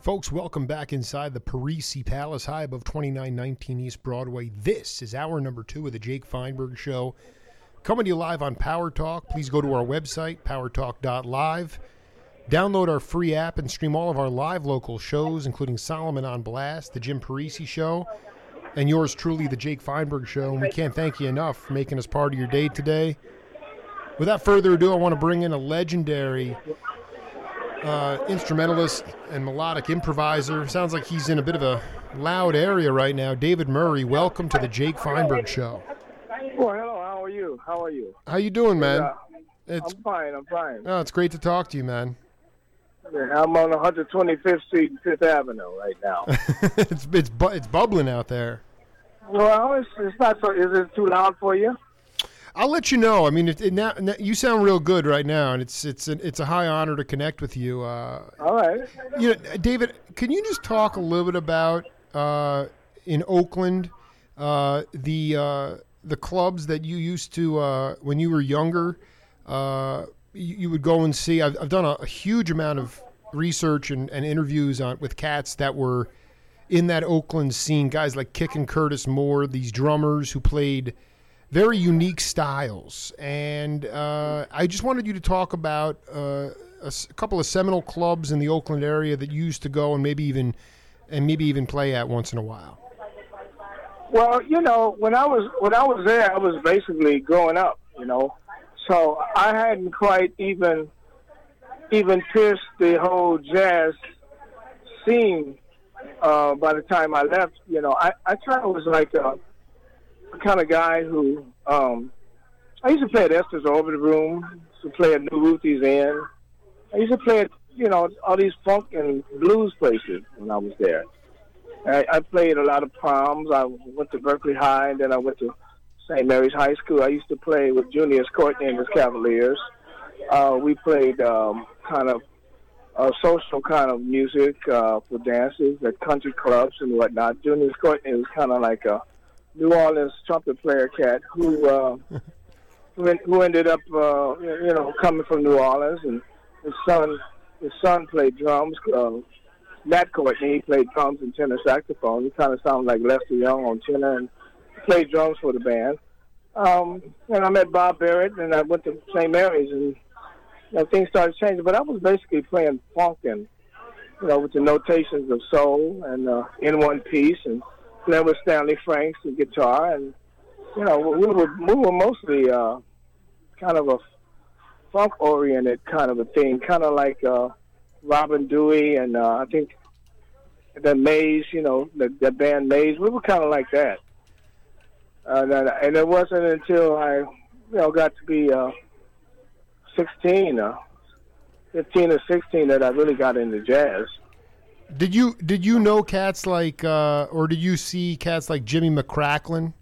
Folks, welcome back inside the Parisi Palace, high above 2919 East Broadway. This is hour number two of the Jake Feinberg Show. Coming to you live on Power Talk. Please go to our website, powertalk.live. Download our free app and stream all of our live local shows, including Solomon on Blast, the Jim Parisi Show, and yours truly, the Jake Feinberg Show. And we can't thank you enough for making us part of your day today. Without further ado, I want to bring in a legendary uh, instrumentalist and melodic improviser. Sounds like he's in a bit of a loud area right now. David Murray, welcome to the Jake Feinberg Show. How are you? How you? Doing, man? Yeah, It's I'm fine. I'm fine. oh, it's great to talk to you, man. Yeah, I'm on 125th Street, Fifth Avenue right now. it's it's bu- it's bubbling out there. well, it's, it's not so. Is it too loud for you? I'll let you know. I mean, it, it now, now- you sound real good right now, and it's it's an, it's a high honor to connect with you. Uh, All right. you know, David, can you just talk a little bit about uh, in Oakland uh, the uh, the clubs that you used to uh, when you were younger? Uh, you, you would go and see. I've, I've done a, a huge amount of research and, and interviews on with cats that were in that Oakland scene. Guys like Kick and Curtis Moore, these drummers who played very unique styles. And uh, I just wanted you to talk about uh, a, a couple of seminal clubs in the Oakland area that you used to go and maybe even and maybe even play at once in a while. Well, you know, when I was when I was there, I was basically growing up. You know, so I hadn't quite even even pierced the whole jazz scene uh, by the time I left. You know, I I kind of was like a, a kind of guy who um, I used to play at Esther's Orbit Room, used to play at New Ruthie's Inn. I used to play at you know all these funk and blues places when I was there. I, I played a lot of proms. I went to Berkeley High, and then I went to St. Mary's High School. I used to play with Junius Courtney and his Cavaliers. Uh, we played um, kind of uh, social kind of music uh, for dances at country clubs and whatnot. Junius Courtney was kind of like a New Orleans trumpet player cat who uh, who, who ended up uh, you know coming from New Orleans, and his son his son played drums. Uh, Matt Courtney he played drums and tenor saxophone. He kind of sounded like Lester Young on tenor and played drums for the band. Um, and I met Bob Barrett, and I went to St. Mary's, and you know, things started changing. But I was basically playing funk and you know with the notations of soul and uh, in one piece, and playing with Stanley Franks and guitar, and you know we were we were mostly uh, kind of a funk oriented kind of a thing, kind of like. Uh, Robin Dewey and uh, I think the Maze, you know, the, the band Maze. We were kind of like that. Uh, and, it wasn't until I, you know, got to be uh, 16, uh, 15 or 16 that I really got into jazz. Did you did you know cats like uh, or did you see cats like Jimmy McCracklin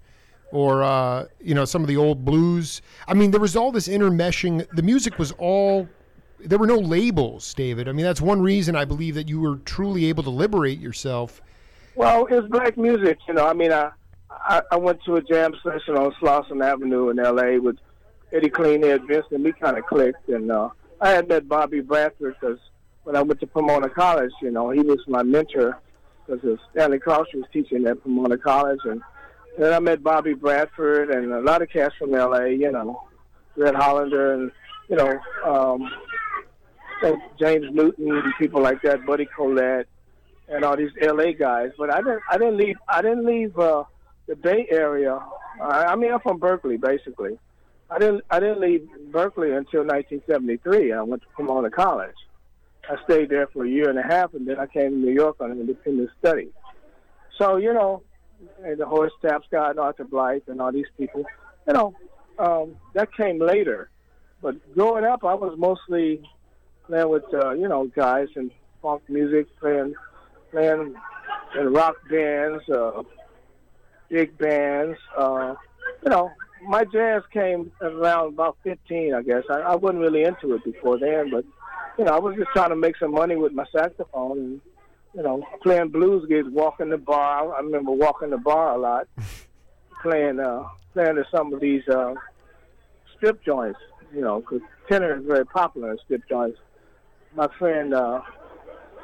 or uh, you know some of the old blues? I mean, there was all this intermeshing. The music was all there were no labels, David. I mean, that's one reason I believe that you were truly able to liberate yourself. Well, it's black music, you know. I mean, I I, I went to a jam session on Slauson Avenue in L.A. with Eddie Cleanhead Vinson. And we kind of clicked, and uh, I had met Bobby Bradford because when I went to Pomona College, you know, he was my mentor because Stanley Crouch was teaching at Pomona College, and then I met Bobby Bradford and a lot of cats from L.A. You know, Red Callender and you know um, James Newton and people like that, Buddy Collette and all these LA guys. But I didn't I didn't leave I didn't leave uh, the Bay Area. I, I mean I'm from Berkeley basically. I didn't I didn't leave Berkeley until 1973. I went to Pomona College. I stayed there for a year and a half, and then I came to New York on an independent study. So you know, and the Horace Tapscott and Arthur Blythe and all these people, you know, um, that came later. But growing up, I was mostly playing with uh, you know guys in funk music, playing playing in rock bands, uh, big bands, uh, you know, my jazz came around about 15, I guess. I, I wasn't really into it before then, but you know, I was just trying to make some money with my saxophone and you know, playing blues gigs, walking the bar. I remember walking the bar a lot, playing uh, playing at some of these uh, strip joints. You know, because tenor is very popular in strip joints. My friend uh,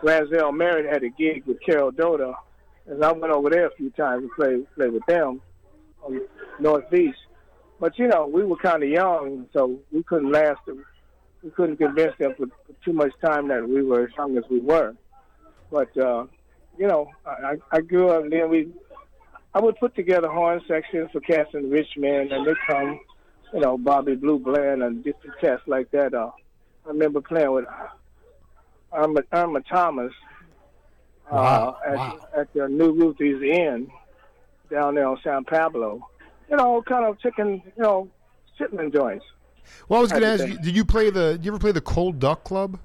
Ranzel Merritt had a gig with Carol Doda, and I went over there a few times to play play with them on the Northeast. But you know, we were kind of young, so we couldn't last. We couldn't convince them for, too much time that we were as young as we were. But uh, you know, I, I grew up, and then we, I would put together horn sections for cats in Richmond, and they come, you know, Bobby Blue Bland and different cats like that. Uh, I remember playing with Irma, Irma Thomas uh, Wow, at, wow. at the New Ruthie's Inn down there on San Pablo. You know, kind of chicken, you know, chitlin joints. Well, I was going to ask you, did you play the? Did you ever play the Cold Duck Club?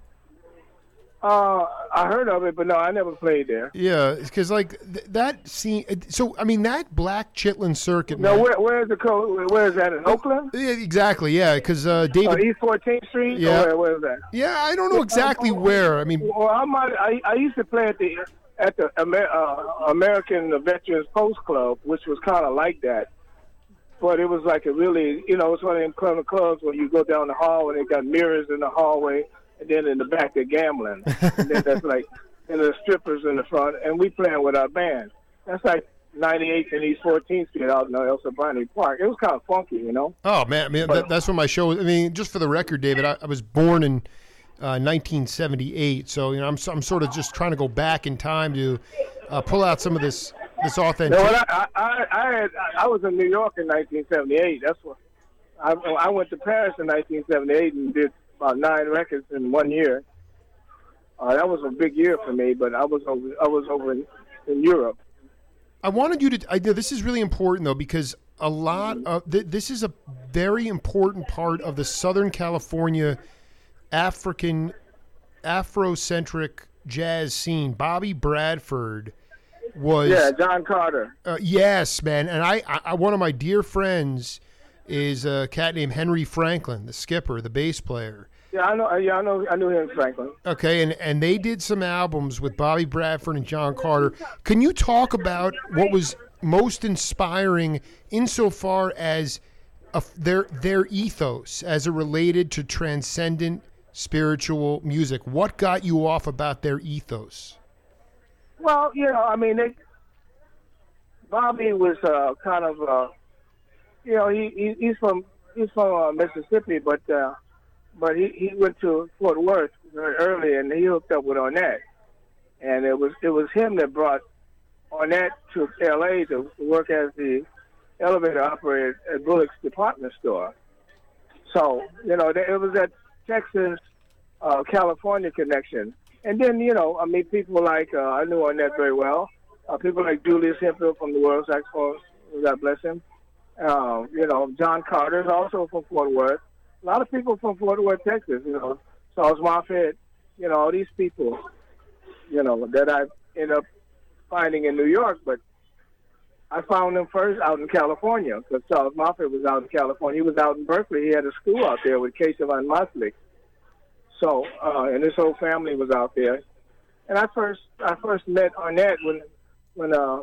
Uh, I heard of it, but no, I never played there. Yeah, because like th- that scene. So I mean, that Black Chitlin Circuit. No, where where is the code? Where is that in Oakland? Yeah, exactly. Yeah, because uh, David. On East 14th Street? Yeah. Or where, where is that? yeah, I don't know exactly where. I mean, Well, I might. I, I used to play at the at the Amer, uh, American Veterans Post Club, which was kind of like that. But it was like a really, you know, it's one of them clubs where you go down the hall and they got mirrors in the hallway, and then in the back they're gambling, and then that's like, and the strippers in the front, and we playing with our band. That's like 98th and East 14th Street out in El Sobrante Park. It was kind of funky, you know. oh man, I mean that, that's when my show. was. I mean, just for the record, David, I, I was born in uh, 1978, so you know I'm I'm sort of just trying to go back in time to uh, pull out some of this this authentic. No, I, I, I, had, I was in New York in 1978. That's what I, I went to Paris in 1978 and did about nine records in one year. Uh, that was a big year for me, but I was over, I was over in, in Europe. I wanted you to. I know this is really important though because a lot of th- this is a very important part of the Southern California African Afrocentric jazz scene. Bobby Bradford was Yeah, John Carter. uh, yes, man, and I, I, I one of my dear friends is a cat named Henry Franklin, the skipper, the bass player. Yeah, I know. Yeah, I know. I knew him, Franklin. Okay, and and they did some albums with Bobby Bradford and John Carter. Can you talk about what was most inspiring insofar as a, their their ethos as it related to transcendent spiritual music? What got you off about their ethos? Well, you know, I mean, they, Bobby was uh, kind of, uh, you know, he, he he's from he's from uh, Mississippi, but uh, but he, he went to Fort Worth very early, and he hooked up with Ornette, and it was it was him that brought Ornette to L.A. to work as the elevator operator at Bullock's department store. So you know, it was that Texas uh, California connection. And then, you know, I mean, people like, uh, I knew Ornette very well. Uh, people like Julius Hemphill from the World Saxophone, God bless him. Uh, you know, John Carter is also from Fort Worth. A lot of people from Fort Worth, Texas, you know, Charles Moffett, you know, all these people, you know, that I end up finding in New York. But I found them first out in California because Charles Moffett was out in California. He was out in Berkeley. He had a school out there with Keshav Maslik. So, uh, and his whole family was out there. And I first, I first met Ornette when, when, uh,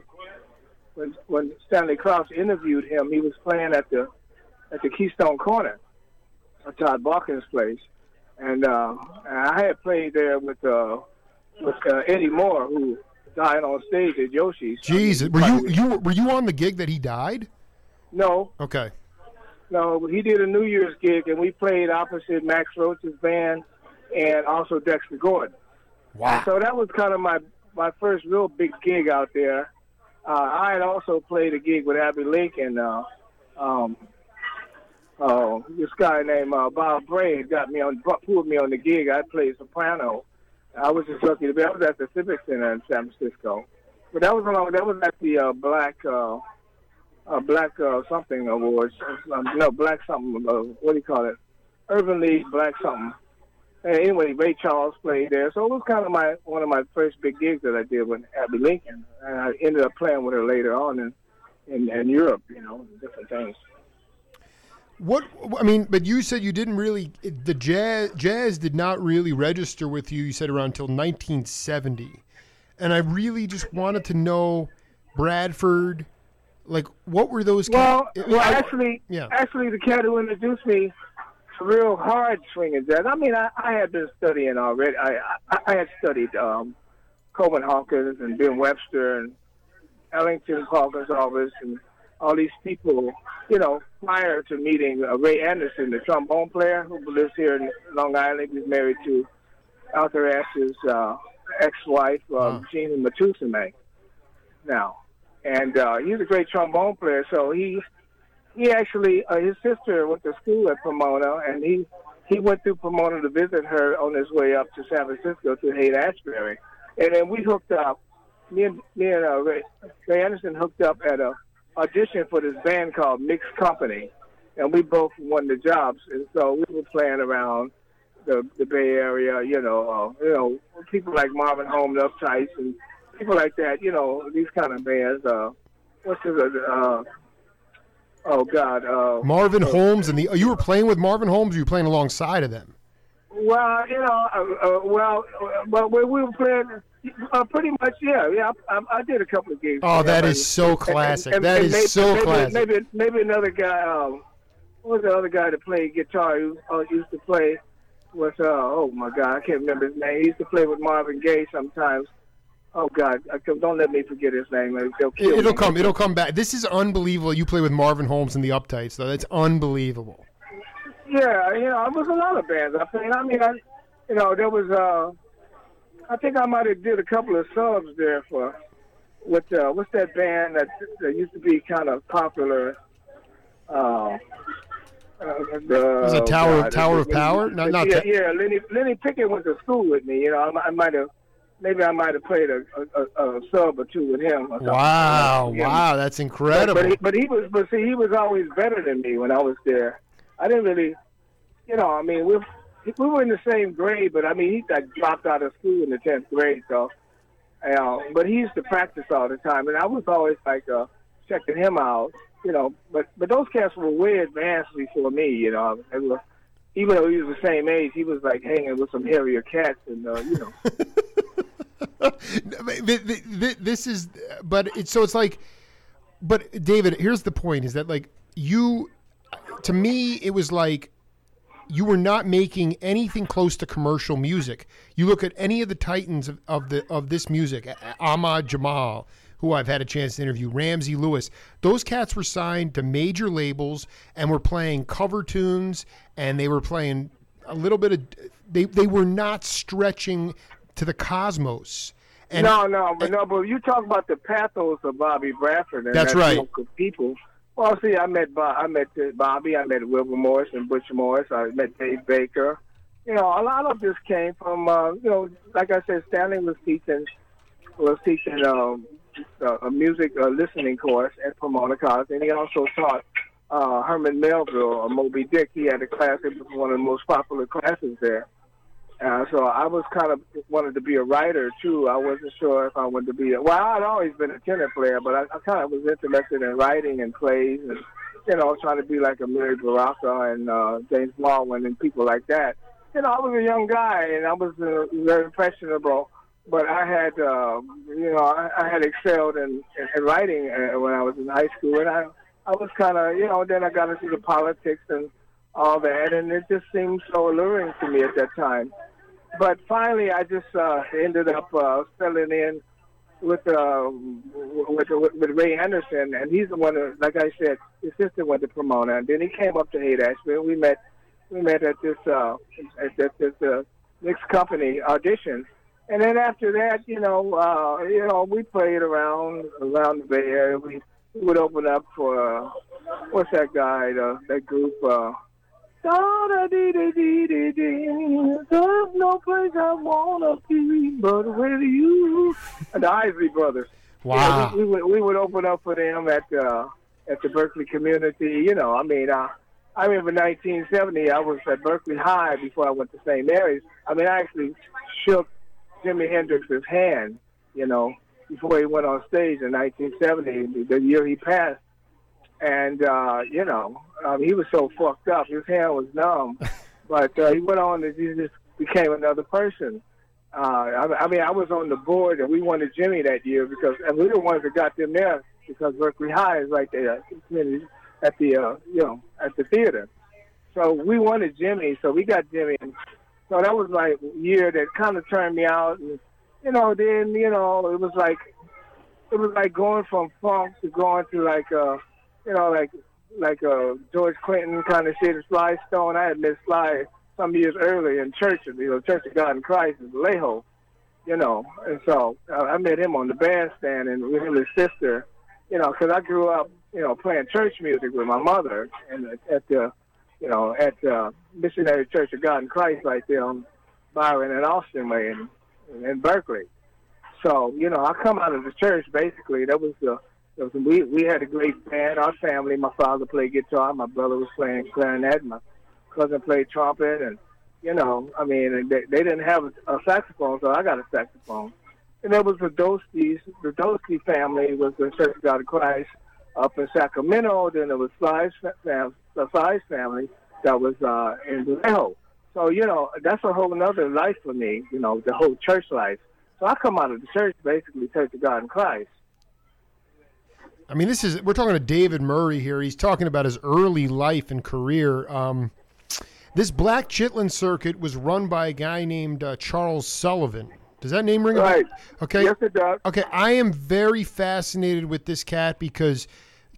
when, when Stanley Crouch interviewed him. He was playing at the, at the Keystone Corner, at Todd Barkin's place, and, uh, and I had played there with, uh, with uh, Eddie Moore, who died on stage at Yoshi's. Jesus, were you you were you on the gig that he died? No, Okay. No, he did a New Year's gig, and we played opposite Max Roach's band and also Dexter Gordon. Wow. So that was kind of my my first real big gig out there. Uh, I had also played a gig with Abbey Lincoln. Uh, um, uh, this guy named uh, Bob Bray got me on, pulled me on the gig. I played soprano. I was just lucky to be. I was at the Civic Center in San Francisco, but that was along. That was at the uh, Black uh, uh, Black uh, something awards. Um, no, Black something. Uh, what do you call it? Urban League Black something. And anyway, Ray Charles played there, so it was kind of my one of my first big gigs that I did with Abbey Lincoln, and I ended up playing with her later on in in, in Europe, you know, different things. What I mean, but you said you didn't really the jazz jazz did not really register with you. You said around until 1970, and I really just wanted to know Bradford, like what were those? Well, ca- well, I- actually, yeah. actually, the cat who introduced me real hard swinging jazz. I mean, I, I had been studying already. I I, I had studied um, Coleman Hawkins and Ben Webster and Ellington Hawkins Elvis and all these people, you know, prior to meeting uh, Ray Anderson, the trombone player who lives here in Long Island. He's married to Arthur Ashe's uh, ex-wife, uh, Wow. Jean Moutoussamy, now. And uh, he's a great trombone player, so he he actually uh, his sister went to school at Pomona, and he he went through Pomona to visit her on his way up to San Francisco to Haight Ashbury, and then we hooked up. Me and me and uh, Ray, Ray Anderson hooked up at a audition for this band called Mixed Company, and we both won the jobs. And so we were playing around the the Bay Area, you know, uh, you know, people like Marvin Holmes, Uptights, and people like that. You know, these kind of bands. Uh, what's the uh, oh God, uh, Marvin Holmes and the you were playing with Marvin Holmes. Or you were playing alongside of them. Well, you know, uh, uh, well, uh, well, we we were playing uh, pretty much, yeah, yeah. I, I, I did a couple of games. Oh, that is that them, is and- so and- classic. and- That and is maybe, so maybe, classic. Maybe, maybe another guy. Um, what was the other guy that played guitar? Who uh, used to play with? Uh, oh my God, I can't remember his name. He used to play with Marvin Gaye sometimes. Oh God, don't let me forget his name. Kill It, will me. come. It'll come back. This is unbelievable. You play with Marvin Holmes in the Uptights, though. That's unbelievable. Yeah, you know, it was a lot of bands I played. I mean, I, you know, there was. Uh, I think I might have did a couple of subs there for with uh, what's that band that that used to be kind of popular. Uh, uh, the, Was it Tower- God, Tower of Power? Not- not yeah, Ta- yeah. Lenny Lenny Pickett went to school with me. You know, I, I might have. Maybe I might have played a, a, a, sub or two with him. Or. Wow, Yeah. wow, that's incredible. but, he, but he was, but see, he was always better than me when I was there. I didn't really, you know, I mean, we we were in the same grade, but I mean, he got dropped out of school in the tenth grade, so. Uh, but he used to practice all the time, and I was always like uh, checking him out, you know. But but those cats were way advanced before me, you know. They were, even though he was the same age, he was like hanging with some hairier cats, and uh, you know. Th- th- th- this is, but it's so it's like, but David, here's the point: is that like you, to me, it was like you were not making anything close to commercial music. You look at any of the titans of, of the of this music, Ahmad Jamal, who I've had a chance to interview, Ramsey Lewis. Those cats were signed to major labels and were playing cover tunes, and they were playing a little bit of. They they were not stretching to the cosmos. And no, no, but no, but you talk about the pathos of Bobby Bradford and That's that right. of people. Well, see, I met Bob, I met Bobby, I met Wilbur Morris and Butch Morris, I met Dave Baker. You know, a lot of this came from, uh, you know, like I said, Stanley was teaching was teaching um, a, a music uh, listening course at Pomona College, and he also taught uh, Herman Melville, or Moby Dick. He had a class; it was one of the most popular classes there. Uh, so I was kind of wanted to be a writer too. I wasn't sure if I wanted to be. A, well, I'd always been a tenor player, but I, I kind of was interested in writing and plays, and you know, trying to be like Amiri Baraka and uh, James Baldwin and people like that. You know, I was a young guy and I was uh, very impressionable, but I had, uh, you know, I, I had excelled in, in, in writing uh, when I was in high school, and I, I was kind of, you know, then I got into the politics and all that, and it just seemed so alluring to me at that time. But finally, I just uh, ended up uh, settling in with, uh, with with Ray Anderson, and he's the one. Who, like I said, his sister went to Pomona, and then he came up to Haight Ashbury. We met we met at this uh, at this, this uh, mixed company audition, and then after that, you know, uh, you know, we played around around the Bay Area. We, we would open up for uh, what's that guy? The, that group. Uh, there's no place I wanna be but with you. The Isley Brothers. Wow. Yeah, we, we would we would open up for them at uh, at the Berkeley community. You know, I mean, uh, I remember 1970. I was at Berkeley High before I went to St. Mary's. I mean, I actually shook Jimi Hendrix's hand. You know, before he went on stage in 1970, the year he passed. And uh, you know, um, he was so fucked up. His hand was numb, but uh, he went on and he just became another person. Uh, I, I mean, I was on the board, and we wanted Jimi that year because, and we were the ones that got them there because Berkeley High is right there at the, uh, you know, at the theater. So we wanted Jimi, so we got Jimi. And so that was like a year that kind of turned me out, and you know, then you know, it was like, it was like going from funk to going to like, uh, you know, like like uh, George Clinton kind of shit, Sly Stone. I had met Sly some years earlier in church, you know, Church of God in Christ in Vallejo, you know. And so uh, I met him on the bandstand and with his sister, you know, because I grew up, you know, playing church music with my mother and at the, you know, at the Missionary Church of God in Christ right there on Byron and Austin Way in, in Berkeley. So, you know, I come out of the church basically. That was the, we we had a great band. Our family. My father played guitar. My brother was playing clarinet. My cousin played trumpet, and you know, I mean, they, they didn't have a, a saxophone, so I got a saxophone. And there was the Dostis. The Dosti family was the Church of God of Christ up in Sacramento. Then there was Sly's fam- the Sly's family that was uh, in Vallejo. So you know, that's a whole other life for me. You know, the whole church life. So I come out of the church basically Church of God in Christ. I mean, this is we're talking to David Murray here. He's talking about his early life and career. Um, this Black Chitlin circuit was run by a guy named uh, Charles Sullivan. Does that name ring a bell? Right. Okay. Yes, it does. Okay, I am very fascinated with this cat because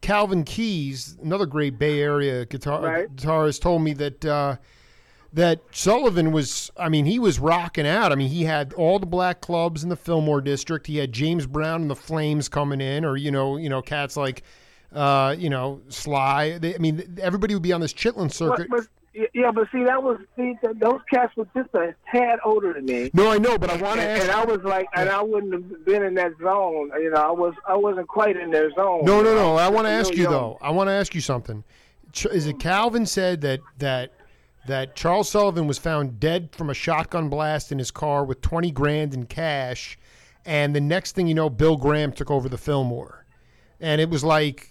Calvin Keys, another great Bay Area guitar right. guitarist, told me that uh, that Sullivan was. I mean, he was rocking out. I mean, he had all the black clubs in the Fillmore district. He had James Brown and the Flames coming in, or you know, you know, cats like. Uh, you know, Sly. They, I mean, everybody would be on this Chitlin circuit. But, but yeah, but see, that was see those cats were just a tad older than me. No, I know, but I want to ask. And I was like, and I wouldn't have been in that zone. You know, I was, I wasn't quite in their zone. No, no, no. I want to ask you young. though. I want to ask you something. Is it Calvin said that that that Charles Sullivan was found dead from a shotgun blast in his car with twenty grand in cash, and the next thing you know, Bill Graham took over the Fillmore, and it was like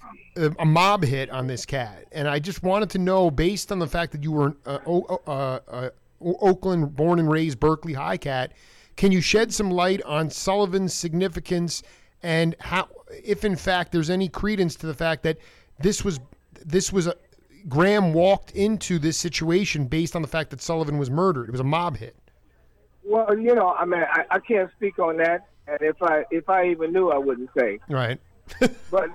a mob hit on this cat, and I just wanted to know, based on the fact that you were uh, uh, uh, Oakland born and raised Berkeley High cat, can you shed some light on Sullivan's significance and how, if in fact there's any credence to the fact that this was this was a Graham walked into this situation based on the fact that Sullivan was murdered. It was a mob hit. Well, you know, I mean, I, I can't speak on that, and if I if I even knew, I wouldn't say. Right. but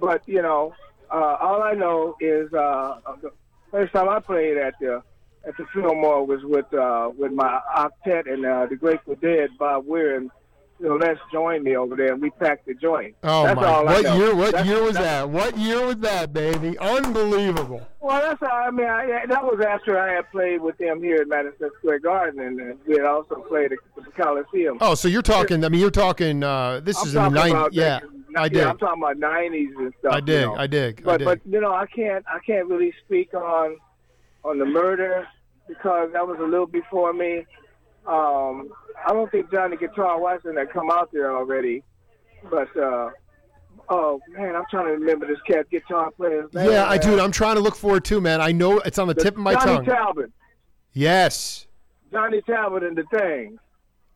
but you know, uh, all I know is uh, the first time I played at the at the Fillmore was with uh, with my octet and uh, the Grateful Dead, Bob Weir, and you know, Les joined me over there, and we packed the joint. Oh that's my! what year? What that's, year was that? What year was that, baby? Unbelievable. Well, that's I mean, I, that was after I had played with them here at Madison Square Garden, and uh, we had also played at the Coliseum. Oh, so you're talking? I mean, you're talking. Uh, this I'm is in the '90s. Yeah. I dig. Yeah, I'm talking about '90s and stuff. I dig. You know. I dig. But I dig. but you know, I can't I can't really speak on on the murder because that was a little before me. Um, I don't think Johnny Guitar Watson had come out there already, but uh, oh man, I'm trying to remember this cat guitar player's name. Yeah, I do. I'm trying to look for it too, man. I know it's on the, the tip of my Johnny tongue. Johnny Talbot. Yes. Johnny Talbot and the Thing.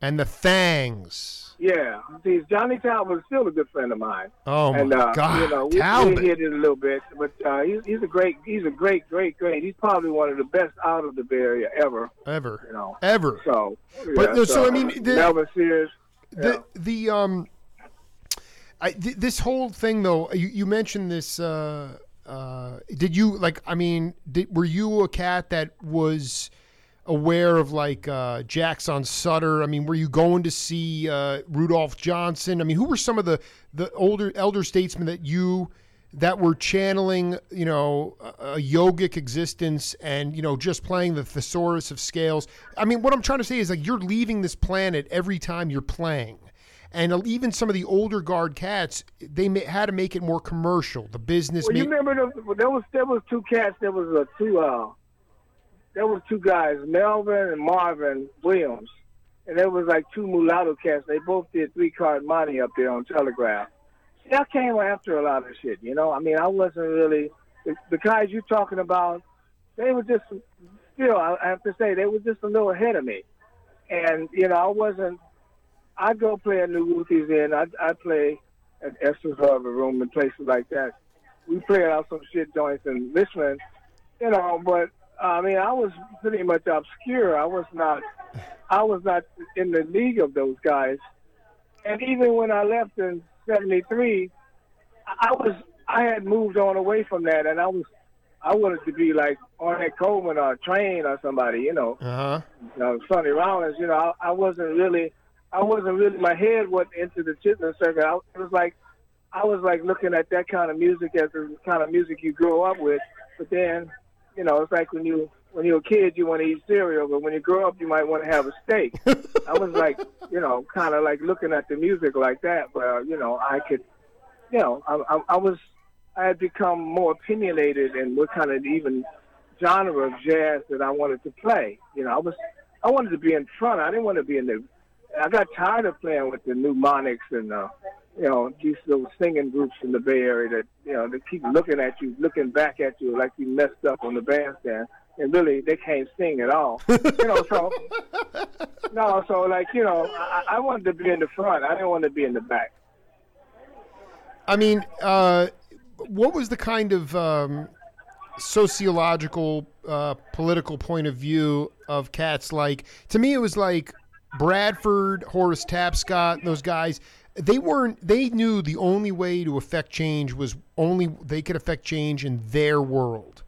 And the Fangs. Yeah, see, Johnny Talbot is still a good friend of mine. Oh and, my uh, God, you know, we, Talbot. we hit it a little bit, but uh, he's, he's a great, he's a great, great, great. He's probably one of the best out of the Bay Area ever. Ever, you know, ever. So, but yeah, no, so, so, I mean, the, Melvin Sears. The yeah. the um, I th- this whole thing though, you, you mentioned this. Uh, uh, did you like? I mean, did, were you a cat that was? Aware of like uh, Jackson Sutter? I mean, were you going to see uh, Rudolph Johnson? I mean, who were some of the the older elder statesmen that you that were channeling, you know, a, a yogic existence and you know just playing the thesaurus of scales? I mean, what I'm trying to say is like you're leaving this planet every time you're playing. And even some of the older guard cats, they may, had to make it more commercial. The business. Well, you remember the, there was there was two cats. There was a two uh, there was two guys, Melvin and Marvin Williams, and there was like two mulatto cats. They both did three card money up there on Telegraph. See, I came after a lot of shit. You know, I mean, I wasn't really the, the guys you're talking about. They were just still. I have to say, they were just a little ahead of me. And you know, I wasn't. I'd go play at New Ruthie's Inn. I'd, I'd play at Esther's Orbit Room and places like that. We played out some shit joints in Richmond, you know. But I mean, I was pretty much obscure. I was not. I was not in the league of those guys. And even when I left in '73, I was. I had moved on away from that, and I was. I wanted to be like Ornette Coleman or Train or somebody, you know. Uh huh. uh, Sonny Rollins, you know, I, I wasn't really, I wasn't really, my head went into the chitlin circuit. I, it was like, I was like looking at that kind of music as the kind of music you grow up with. But then, you know, it's like when you, when you're a kid, you want to eat cereal, but when you grow up, you might want to have a steak. I was like, you know, kind of like looking at the music like that, where, you know, I could, you know, I, I, I was, I had become more opinionated in what kind of even genre of jazz that I wanted to play. You know, I was I wanted to be in front. I didn't want to be in the. I got tired of playing with the mnemonics and uh, you know these little singing groups in the Bay Area that you know they keep looking at you, looking back at you like you messed up on the bandstand, and really they can't sing at all. you know, so no, so like you know, I, I wanted to be in the front. I didn't want to be in the back. I mean, uh, what was the kind of um, sociological, uh, political point of view of cats like? To me, it was like Bradford, Horace Tapscott, those guys. They weren't. They knew the only way to affect change was only they could affect change in their world,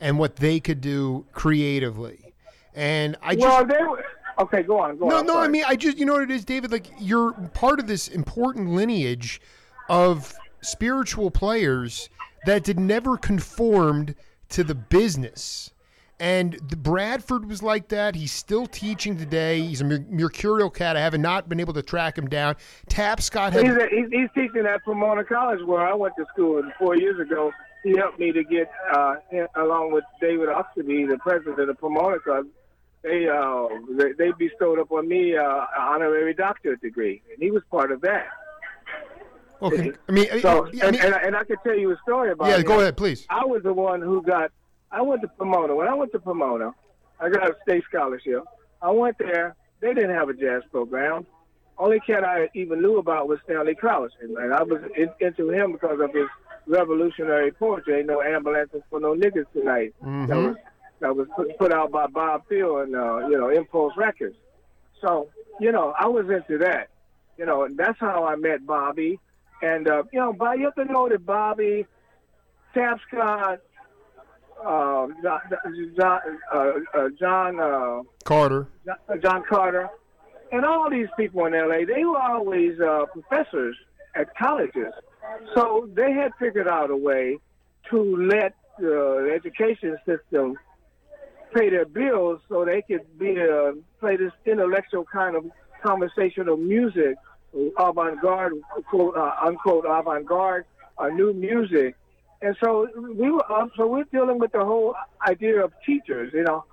and what they could do creatively. And I just Well, they were. Okay, go on. Go no, on. no. I mean, I just you know what it is, David. Like you're part of this important lineage of spiritual players that did never conformed to the business. And the Bradford was like that. He's still teaching today. He's a mercurial cat. I have not been able to track him down. Tapscott had He's, a, he's, he's teaching at Pomona College where I went to school and four years ago. He helped me to get, uh, along with David Oxtoby, the president of Pomona College, they, uh, they, they bestowed upon me uh, an honorary doctorate degree, and he was part of that. okay. I mean, So, I and, mean- and, and I could tell you a story about yeah. him. Go ahead, please. I was the one who got. I went to Pomona. When I went to Pomona, I got a state scholarship. I went there. They didn't have a jazz program. Only cat I even knew about was Stanley Crouch, and, and I was in, into him because of his revolutionary poetry. Ain't no ambulances for no niggas tonight. That Mhm. was that was put, put out by Bob Thiele and uh, you know Impulse Records. So you know I was into that. You know, and that's how I met Bobby. And uh, you know, Bob, you have to know that Bobby, Tapscott, John, John, uh, Carter. John- Carter, and all these people in LA, they were always uh, professors at colleges. So they had figured out a way to let uh, the education system pay their bills so they could be uh, play this intellectual kind of conversational music, avant-garde, quote, unquote, avant-garde, new music. And so we were, uh, so we're dealing with the whole idea of teachers, you know.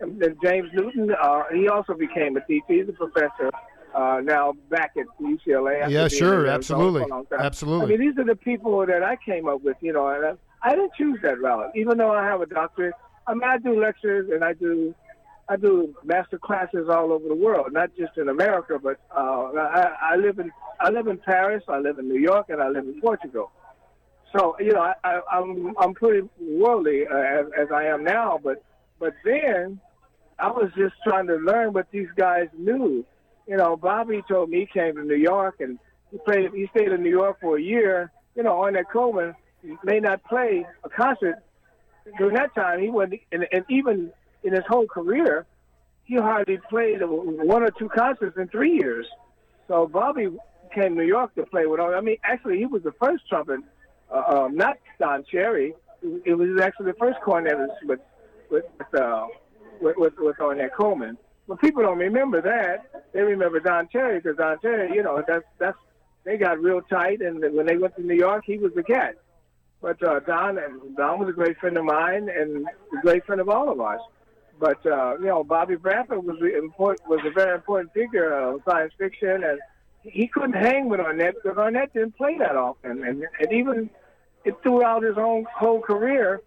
And, and James Newton, uh, he also became a teacher. He's a professor uh, now back at UCLA. Yeah, sure, absolutely, for a long time. absolutely. I mean, these are the people that I came up with, you know, and I, I didn't choose that route, even though I have a doctorate. I mean, I do lectures and I do, I do master classes all over the world, not just in America, but uh, I, I live in, I live in Paris, I live in New York, and I live in Portugal. So you know, I, I, I'm I'm pretty worldly uh, as, as I am now, but but then I was just trying to learn what these guys knew. You know, Bobby told me he came to New York and he played. He stayed in New York for a year. You know, Ornette Coleman may not play a concert during that time. He wasn't, and, and even in his whole career, he hardly played one or two concerts in three years. So Bobby came to New York to play with. all I mean, actually, he was the first trumpet, um, not Don Cherry. It was actually the first cornetist with with uh, with, with, with Ornette Coleman. But people don't remember that. They remember Don Cherry because Don Cherry, you know, that's that's they got real tight, and when they went to New York, he was the cat. But uh, Don and Don was a great friend of mine and a great friend of all of us. But uh, you know, Bobby Bradford was important, was a very important figure of science fiction, and he couldn't hang with Ornette because Ornette didn't play that often, and and even throughout his own whole career,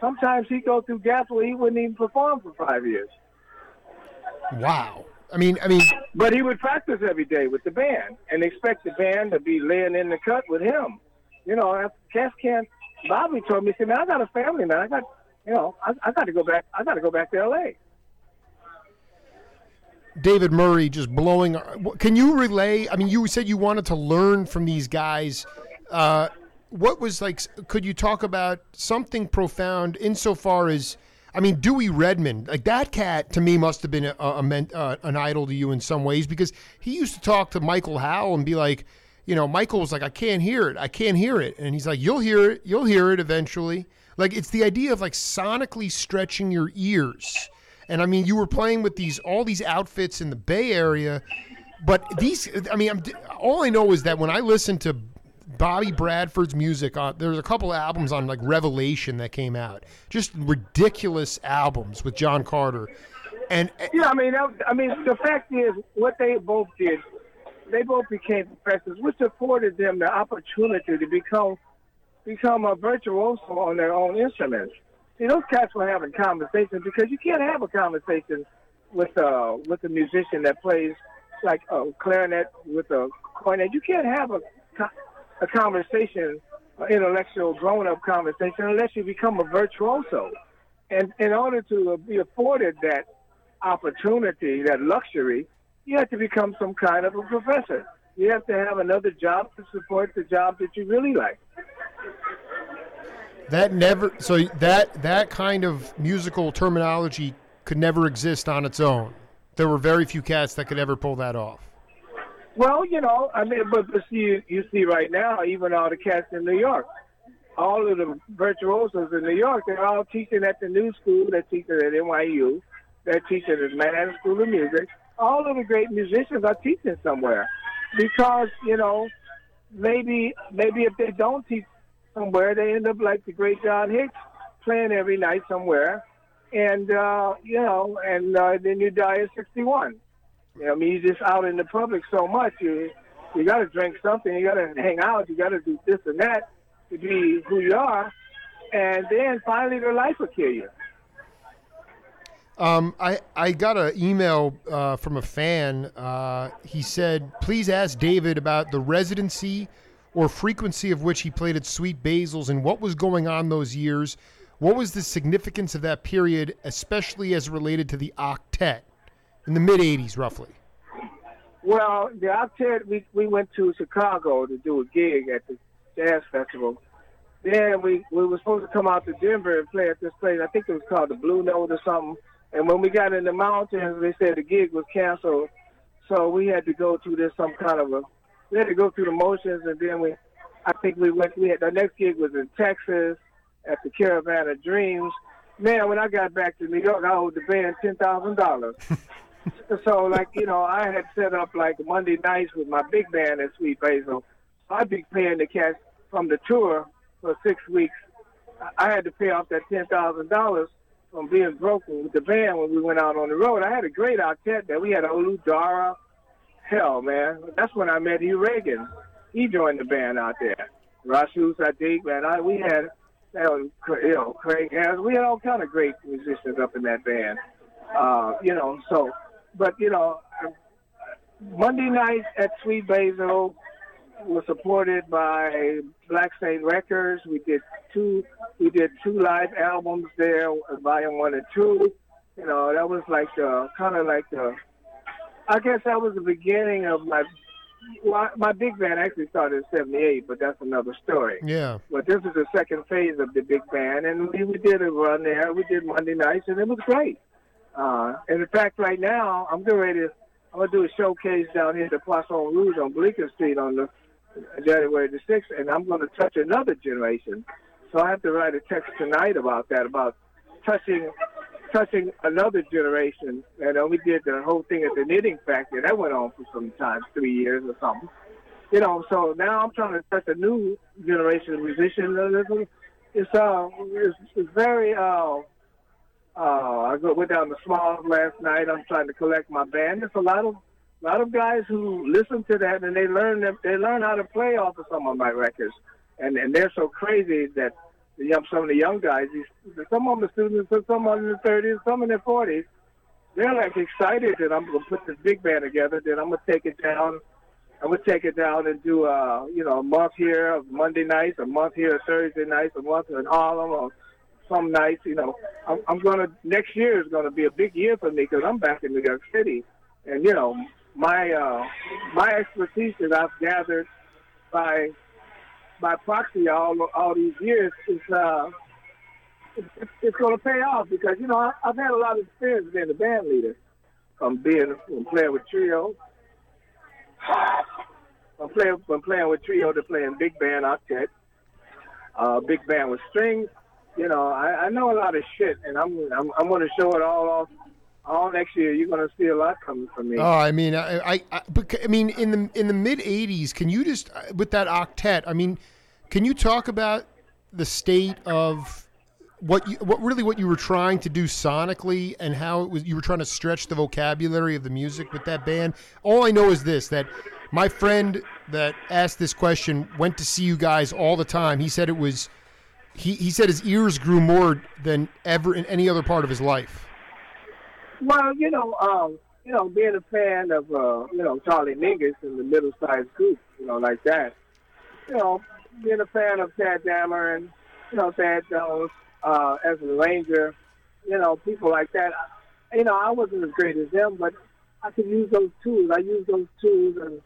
sometimes he'd go through gaps where he wouldn't even perform for five years. Wow. I mean, I mean, but he would practice every day with the band and expect the band to be laying in the cut with him. You know, Cass can't. Bobby told me, he said, "Man, I got a family, man. I got, you know, I, I got to go back. I got to go back to L.A." David Murray just blowing. Can you relay? I mean, you said you wanted to learn from these guys. Uh, what was like? Could you talk about something profound insofar as? I mean, Dewey Redman, like that cat to me must have been a, a, a uh, an idol to you in some ways because he used to talk to Michael Howell and be like, you know, Michael was like, I can't hear it, I can't hear it, and he's like, you'll hear it, you'll hear it eventually. Like it's the idea of like sonically stretching your ears and I mean, you were playing with these all these outfits in the Bay Area, but these. I mean, I'm, all I know is that when I listen to Bobby Bradford's music on there's a couple albums on like Revelation that came out. Just ridiculous albums with John Carter. And yeah, I mean I mean the fact is what they both did they both became professors, which afforded them the opportunity to become become a virtuoso on their own instruments. See, those cats were having conversations because you can't have a conversation with uh with a musician that plays like a clarinet with a cornet. You can't have a a conversation, an intellectual grown-up conversation, unless you become a virtuoso. And in order to be afforded that opportunity, that luxury, you have to become some kind of a professor. You have to have another job to support the job that you really like. That never so that that kind of musical terminology could never exist on its own. There were very few cats that could ever pull that off. Well, you know, I mean, but, but see, you see right now, even all the cats in New York, all of the virtuosos in New York, they're all teaching at the new school. They're teaching at NYU. They're teaching at Manhattan School of Music. All of the great musicians are teaching somewhere, because you know, maybe maybe if they don't teach somewhere. They end up like the great John Hicks, playing every night somewhere, and uh, you know, and uh, then you die at 61. You know, I mean, you're just out in the public so much. You you got to drink something. You got to hang out. You got to do this and that to be who you are, and then finally, their life will kill you. Um, I, I got an email uh, from a fan. Uh, he said, please ask David about the residency or frequency of which he played at Sweet Basil's and what was going on those years? What was the significance of that period, especially as related to the octet in the mid 80s, roughly? Well, the octet, we, we went to Chicago to do a gig at the Jazz Festival. Then we, we were supposed to come out to Denver and play at this place. I think it was called the Blue Note or something. And when we got in the mountains, they said the gig was canceled. So we had to go through this some kind of a we had to go through the motions, and then we, I think we went. We had the next gig was in Texas at the Caravan of Dreams. Man, when I got back to New York, I owed the band ten thousand dollars. so, like you know, I had set up like Monday nights with my big band at Sweet Basil. I'd be paying the cash from the tour for six weeks. I had to pay off that ten thousand dollars from being broken with the band when we went out on the road. I had a great octet there. We had Olu Dara, hell, man, that's when I met Hugh Ragin. He joined the band out there. Rasul Siddik, man, I, we had, you know, Craig. We had all kind of great musicians up in that band. Uh, you know, so, but you know, Monday night at Sweet Basil was supported by Black Saint Records. We did two, we did two live albums there, volume one and two. You know, that was like the kind of like the I guess that was the beginning of my well, my big band actually started in '78, but that's another story. Yeah. But this is the second phase of the big band, and we, we did a run there. We did Monday nights, and it was great. Uh, and in fact, right now I'm getting ready to I'm gonna do a showcase down here at the Poisson Rouge on Bleecker Street on the January the sixth, and I'm gonna touch another generation. So I have to write a text tonight about that, about touching touching another generation. And uh, we did the whole thing at the knitting factory. That went on for some time, three years or something. You know, so now I'm trying to touch a new generation of musicians. It's uh, it's, it's very uh, uh, I went down to Smalls last night. I'm trying to collect my band. There's a lot of a lot of guys who listen to that and they learn them, they learn how to play off of some of my records, and and they're so crazy that the young, some of the young guys, these, some of them are students, some them in their 30s, some in their 40s, they're like excited that I'm gonna put this big band together. That I'm gonna take it down. I'm gonna take it down and do uh you know a month here of Monday nights, a month here of Thursday nights, a month in Harlem, or some nights. You know, I'm, I'm gonna next year is gonna be a big year for me because I'm back in New York City, and you know my uh my expertise that I've gathered by by proxy all all these years is uh it's, it's going to pay off because you know I, I've had a lot of experience being a band leader, from being from playing with trio, from playing from playing with trio to playing big band octet, uh, big band with strings. You know, I, I know a lot of shit, and I'm I'm, I'm going to show it all off. All next year, you're going to see a lot coming from me. Oh, I mean, I, I, I, I mean, in the in the mid '80s, can you just uh, with that octet? I mean, can you talk about the state of what you, what really what you were trying to do sonically and how it was you were trying to stretch the vocabulary of the music with that band? All I know is this: that my friend that asked this question went to see you guys all the time. He said it was. He, he said his ears grew more than ever in any other part of his life. Well, you know, um, you know, being a fan of uh, you know Charlie Mingus and the middle sized group, you know, like that. You know, being a fan of Tadd Dameron, you know, Thad Jones, uh, as an arranger, you know, people like that. You know, I wasn't as great as them, but I could use those tools. I use those tools and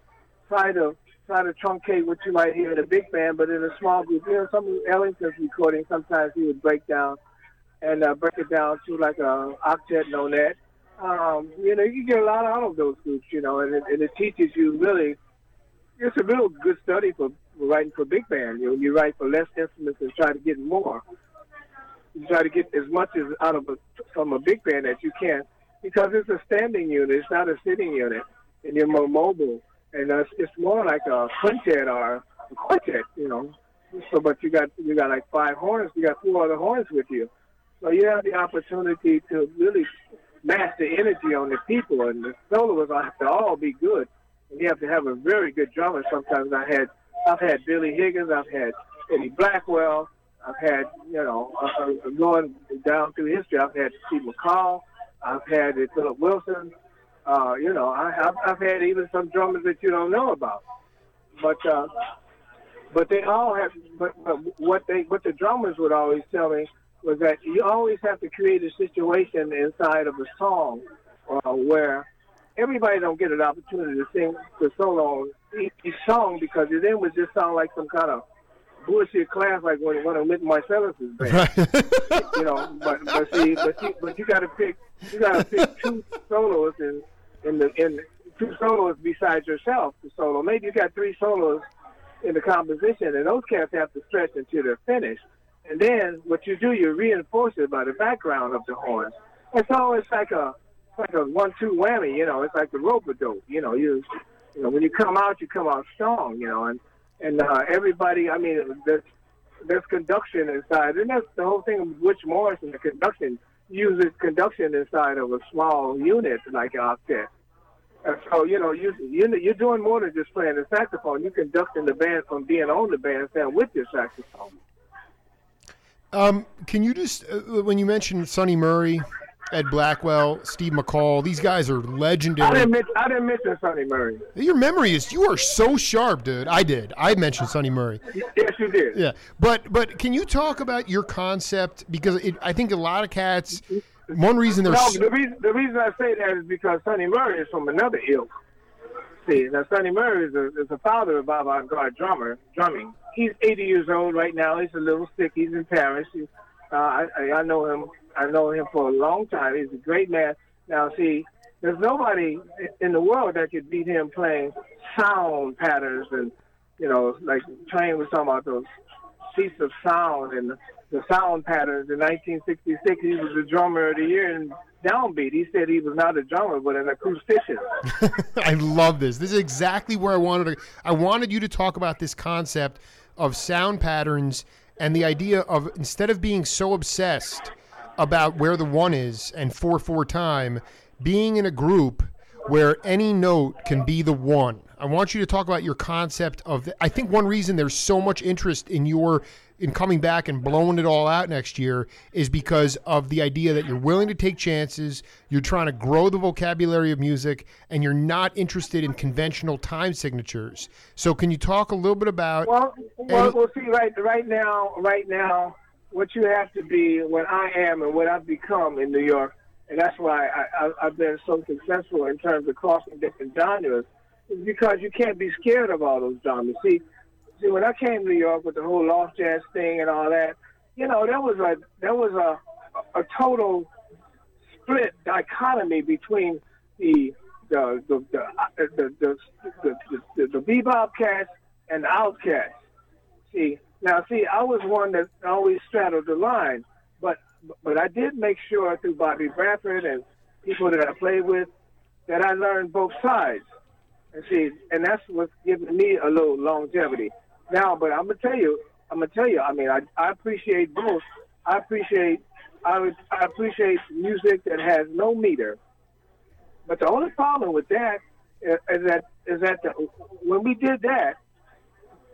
try to try to truncate what you might hear in a big band, but in a small group. You know, some of Ellington's recording, sometimes he would break down and uh, break it down to like a octet nonet. Um, you know, you get a lot out of those groups, you know, and it, and it teaches you really. It's a real good study for writing for big band. You know, you write for less instruments and try to get more. You try to get as much as out of a, from a big band as you can because it's a standing unit. It's not a sitting unit, and you're more mobile. And uh, it's more like a quintet or a quartet, you know. So, but you got you got like five horns. You got four other horns with you, so you have the opportunity to really the energy on the people, and the soloists have to all be good. And you have to have a very good drummer. Sometimes I had I've had Billy Higgins, I've had Eddie Blackwell, I've had you know uh, uh going down through history. I've had Steve McCall, I've had Phillip Wilson. Uh, you know, I, I've, I've had even some drummers that you don't know about, but uh, but they all have. But, but what they what the drummers would always tell me was that you always have to create a situation inside of a song uh, where everybody don't get an opportunity to sing the solo on each song because it then would just sound like some kind of bullshit class like when when Wynton Marsalis's band. Right. you know, but but see, but you, but you got to pick you got to pick two soloists in in the in two solos besides yourself to solo. Maybe you got three solos in the composition, and those cats have to stretch until they're finished. And then what you do, you reinforce it by the background of the horns. And so it's like a it's like a one-two whammy. You know, it's like the rope a dope. You know, you you know when you come out, you come out strong. You know, and and uh, everybody. I mean, there's there's conduction inside, and that's the whole thing of Butch Morris and the conduction uses conduction inside of a small unit like octet. And so you know you you're doing more than just playing the saxophone. You're conducting the band from being on the bandstand with your saxophone. Um, can you just uh, when you mentioned Sunny Murray, Ed Blackwell, Steve McCall, these guys are legendary. I didn't, mention, I didn't mention Sunny Murray. Your memory is you are so sharp, dude. I did. I mentioned Sunny Murray. Yes, you did. Yeah, but but can you talk about your concept because it, I think a lot of cats. One reason they're no, the reason the reason I say that is because Sunny Murray is from another ilk. See, now Sunny Murray is a, is a father of avant-garde drummer, drumming. He's 80 years old right now. He's a little sick. He's in Paris. He, uh, I, I know him. I know him for a long time. He's a great man. Now, see, there's nobody in the world that could beat him playing sound patterns and, you know, like Trane was talking about those sheets of sound and the sound patterns. In 1966, he was the drummer of the year in Downbeat. He said he was not a drummer, but an acoustician. I love this. This is exactly where I wanted to. I wanted you to talk about this concept of sound patterns and the idea of instead of being so obsessed about where the one is and four four time, being in a group where any note can be the one. I want you to talk about your concept of. I think one reason there's so much interest in your in coming back and blowing it all out next year is because of the idea that you're willing to take chances, you're trying to grow the vocabulary of music, and you're not interested in conventional time signatures. So, can you talk a little bit about? Well, well, any, well see, right, right now, right now, what you have to be, what I am, and what I've become in New York, and that's why I, I, I've been so successful in terms of crossing different genres is because you can't be scared of all those genres. See, see, when I came to New York with the whole loft jazz thing and all that, you know, there was a there was a a total split dichotomy between the the the the the, the, the, the, the bebop cats and the outcasts. See, now see, I was one that always straddled the line, but but I did make sure through Bobby Bradford and people that I played with that I learned both sides. And see, and that's what's giving me a little longevity. Now, but I'm gonna tell you, I'm gonna tell you. I mean, I, I appreciate both. I appreciate I, would, I appreciate music that has no meter. But the only problem with that is, is that is that the, when we did that,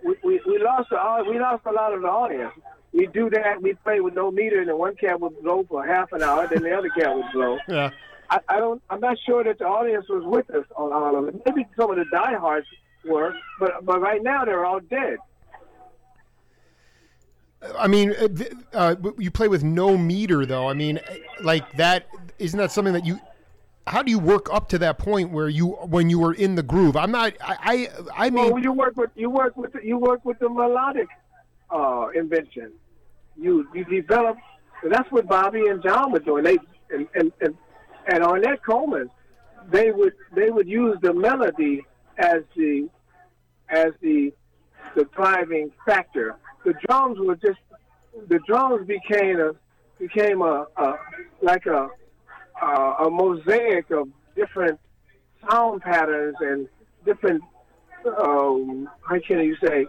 we, we, we lost the, we lost a lot of the audience. We do that. We play with no meter, and then one cat would blow for half an hour, then the other cat would blow. Yeah. I, I don't. I'm not sure that the audience was with us on all of it. Maybe some of the diehards were, but but right now they're all dead. I mean, uh, uh you play with no meter, though. I mean, like that. Isn't that something that you? How do you work up to that point where you, when you were in the groove? I'm not. I. I, I mean, well, you work with you work with you work with the melodic uh, invention. You you develop. That's what Bobby and John were doing. They and and, and and Ornette Coleman, they would they would use the melody as the as the the driving factor. The drums were just the drums became a became a, a like a, a a mosaic of different sound patterns and different um, how can you say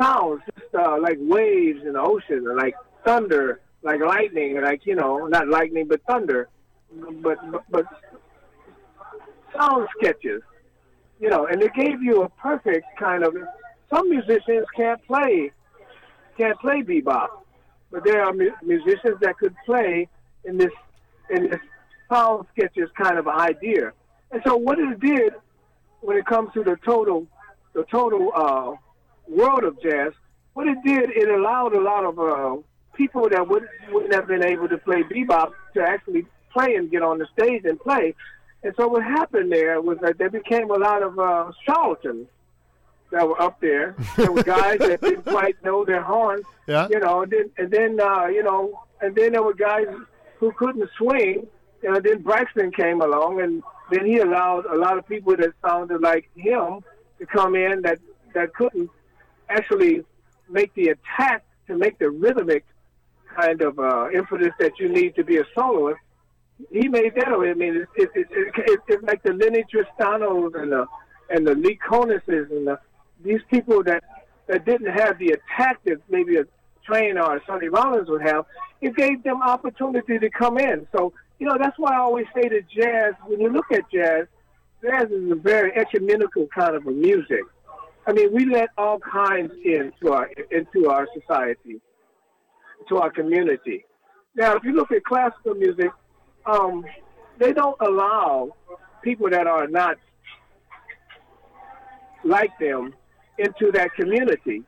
sounds just uh, like waves in the ocean or like thunder like lightning like you know not lightning but thunder but but sound sketches, you know, and it gave you a perfect kind of. Some musicians can't play, can't play bebop, but there are mu- musicians that could play in this in this sound sketches kind of idea. And so what it did when it comes to the total the total uh, world of jazz, what it did, it allowed a lot of uh, people that would, wouldn't have been able to play bebop to actually play and get on the stage and play. And so what happened there was that there became a lot of uh, charlatans that were up there. There were guys that didn't quite know their horns, yeah. you know, and then, and then uh, you know, and then there were guys who couldn't swing. And then Braxton came along, and then he allowed a lot of people that sounded like him to come in that that couldn't actually make the attack to make the rhythmic kind of uh, impetus that you need to be a soloist he made that. I mean, it's it, it, it, it's like the Lennie Tristanos and the and the Lee Konitses and the, these people that that didn't have the attack that maybe a Trane or Sonny Rollins would have. It gave them opportunity to come in. So you know that's why I always say that jazz. When you look at jazz, jazz is a very ecumenical kind of a music. I mean, we let all kinds into our into our society, to our community. Now, if you look at classical music, um, they don't allow people that are not like them into that community.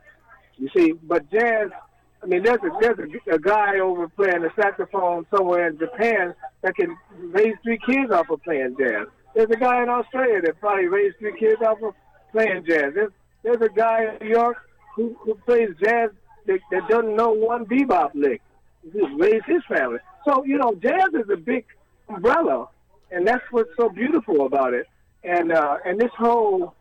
You see, but jazz. I mean, there's a there's a, a guy over playing the saxophone somewhere in Japan that can raise three kids off of playing jazz. There's a guy in Australia that probably raised three kids off of playing jazz. There's there's a guy in New York who, who plays jazz that, that doesn't know one bebop lick. He raised his family. So, you know, jazz is a big umbrella, and that's what's so beautiful about it. And uh, and this whole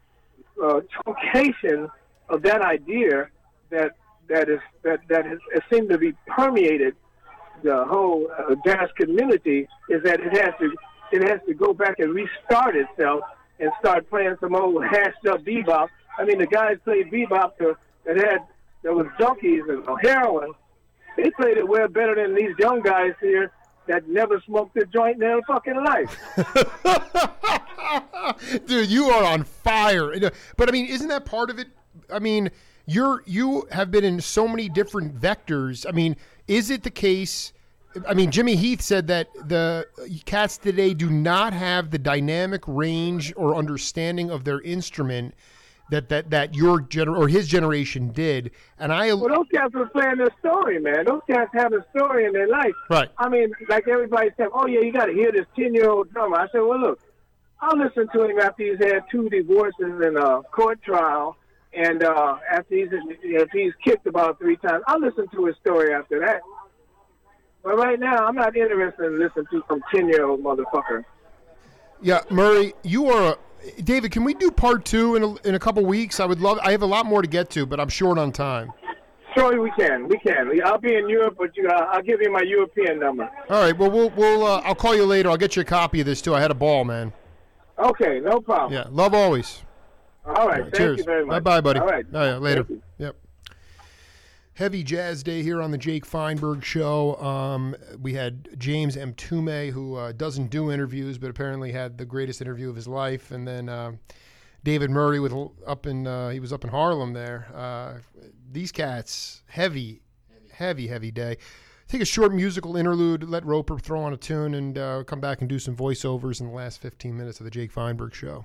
uh, truncation of that idea that that is that that has, seemed to be permeated the whole uh, jazz community is that it has to it has to go back and restart itself and start playing some old hashed up bebop. I mean, the guys played bebop that had that was junkies and heroin they played it well better than these young guys here that never smoked a joint in their fucking life. Dude, you are on fire. But I mean, isn't that part of it? I mean, you're you have been in so many different vectors. I mean, is it the case? I mean, Jimmy Heath said that the cats today do not have the dynamic range or understanding of their instrument that that that your gener or his generation did. And I well, those cats were playing their story, man. Those cats have a story in their life. Right. I mean, like everybody said, oh yeah, you got to hear this ten year old drummer. I said, well, look, I'll listen to him after he's had two divorces and a court trial, and uh, after he's if he's kicked about three times. I'll listen to his story after that. But right now, I'm not interested in listening to some ten year old motherfucker. Yeah, Murray, you are a David, can we do part two in a, in a couple weeks? I would love. I have a lot more to get to, but I'm short on time. Sure, we can. We can. I'll be in Europe, but you, uh, I'll give you my European number. All right. Well, we'll, we'll uh, I'll call you later. I'll get you a copy of this too. I had a ball, man. Okay, no problem. Yeah, love always. All right. All right thank cheers. you very much. Bye, bye, buddy. All right. Oh, yeah, later. Yep heavy jazz day here on the Jake Feinberg show. Um, we had James Mtume, who uh, doesn't do interviews, but apparently had the greatest interview of his life, and then uh, David Murray with up in uh, he was up in Harlem there. Uh, these cats, heavy, heavy, heavy day. Take a short musical interlude. Let Roper throw on a tune, and uh, come back and do some voiceovers in the last 15 minutes of the Jake Feinberg show.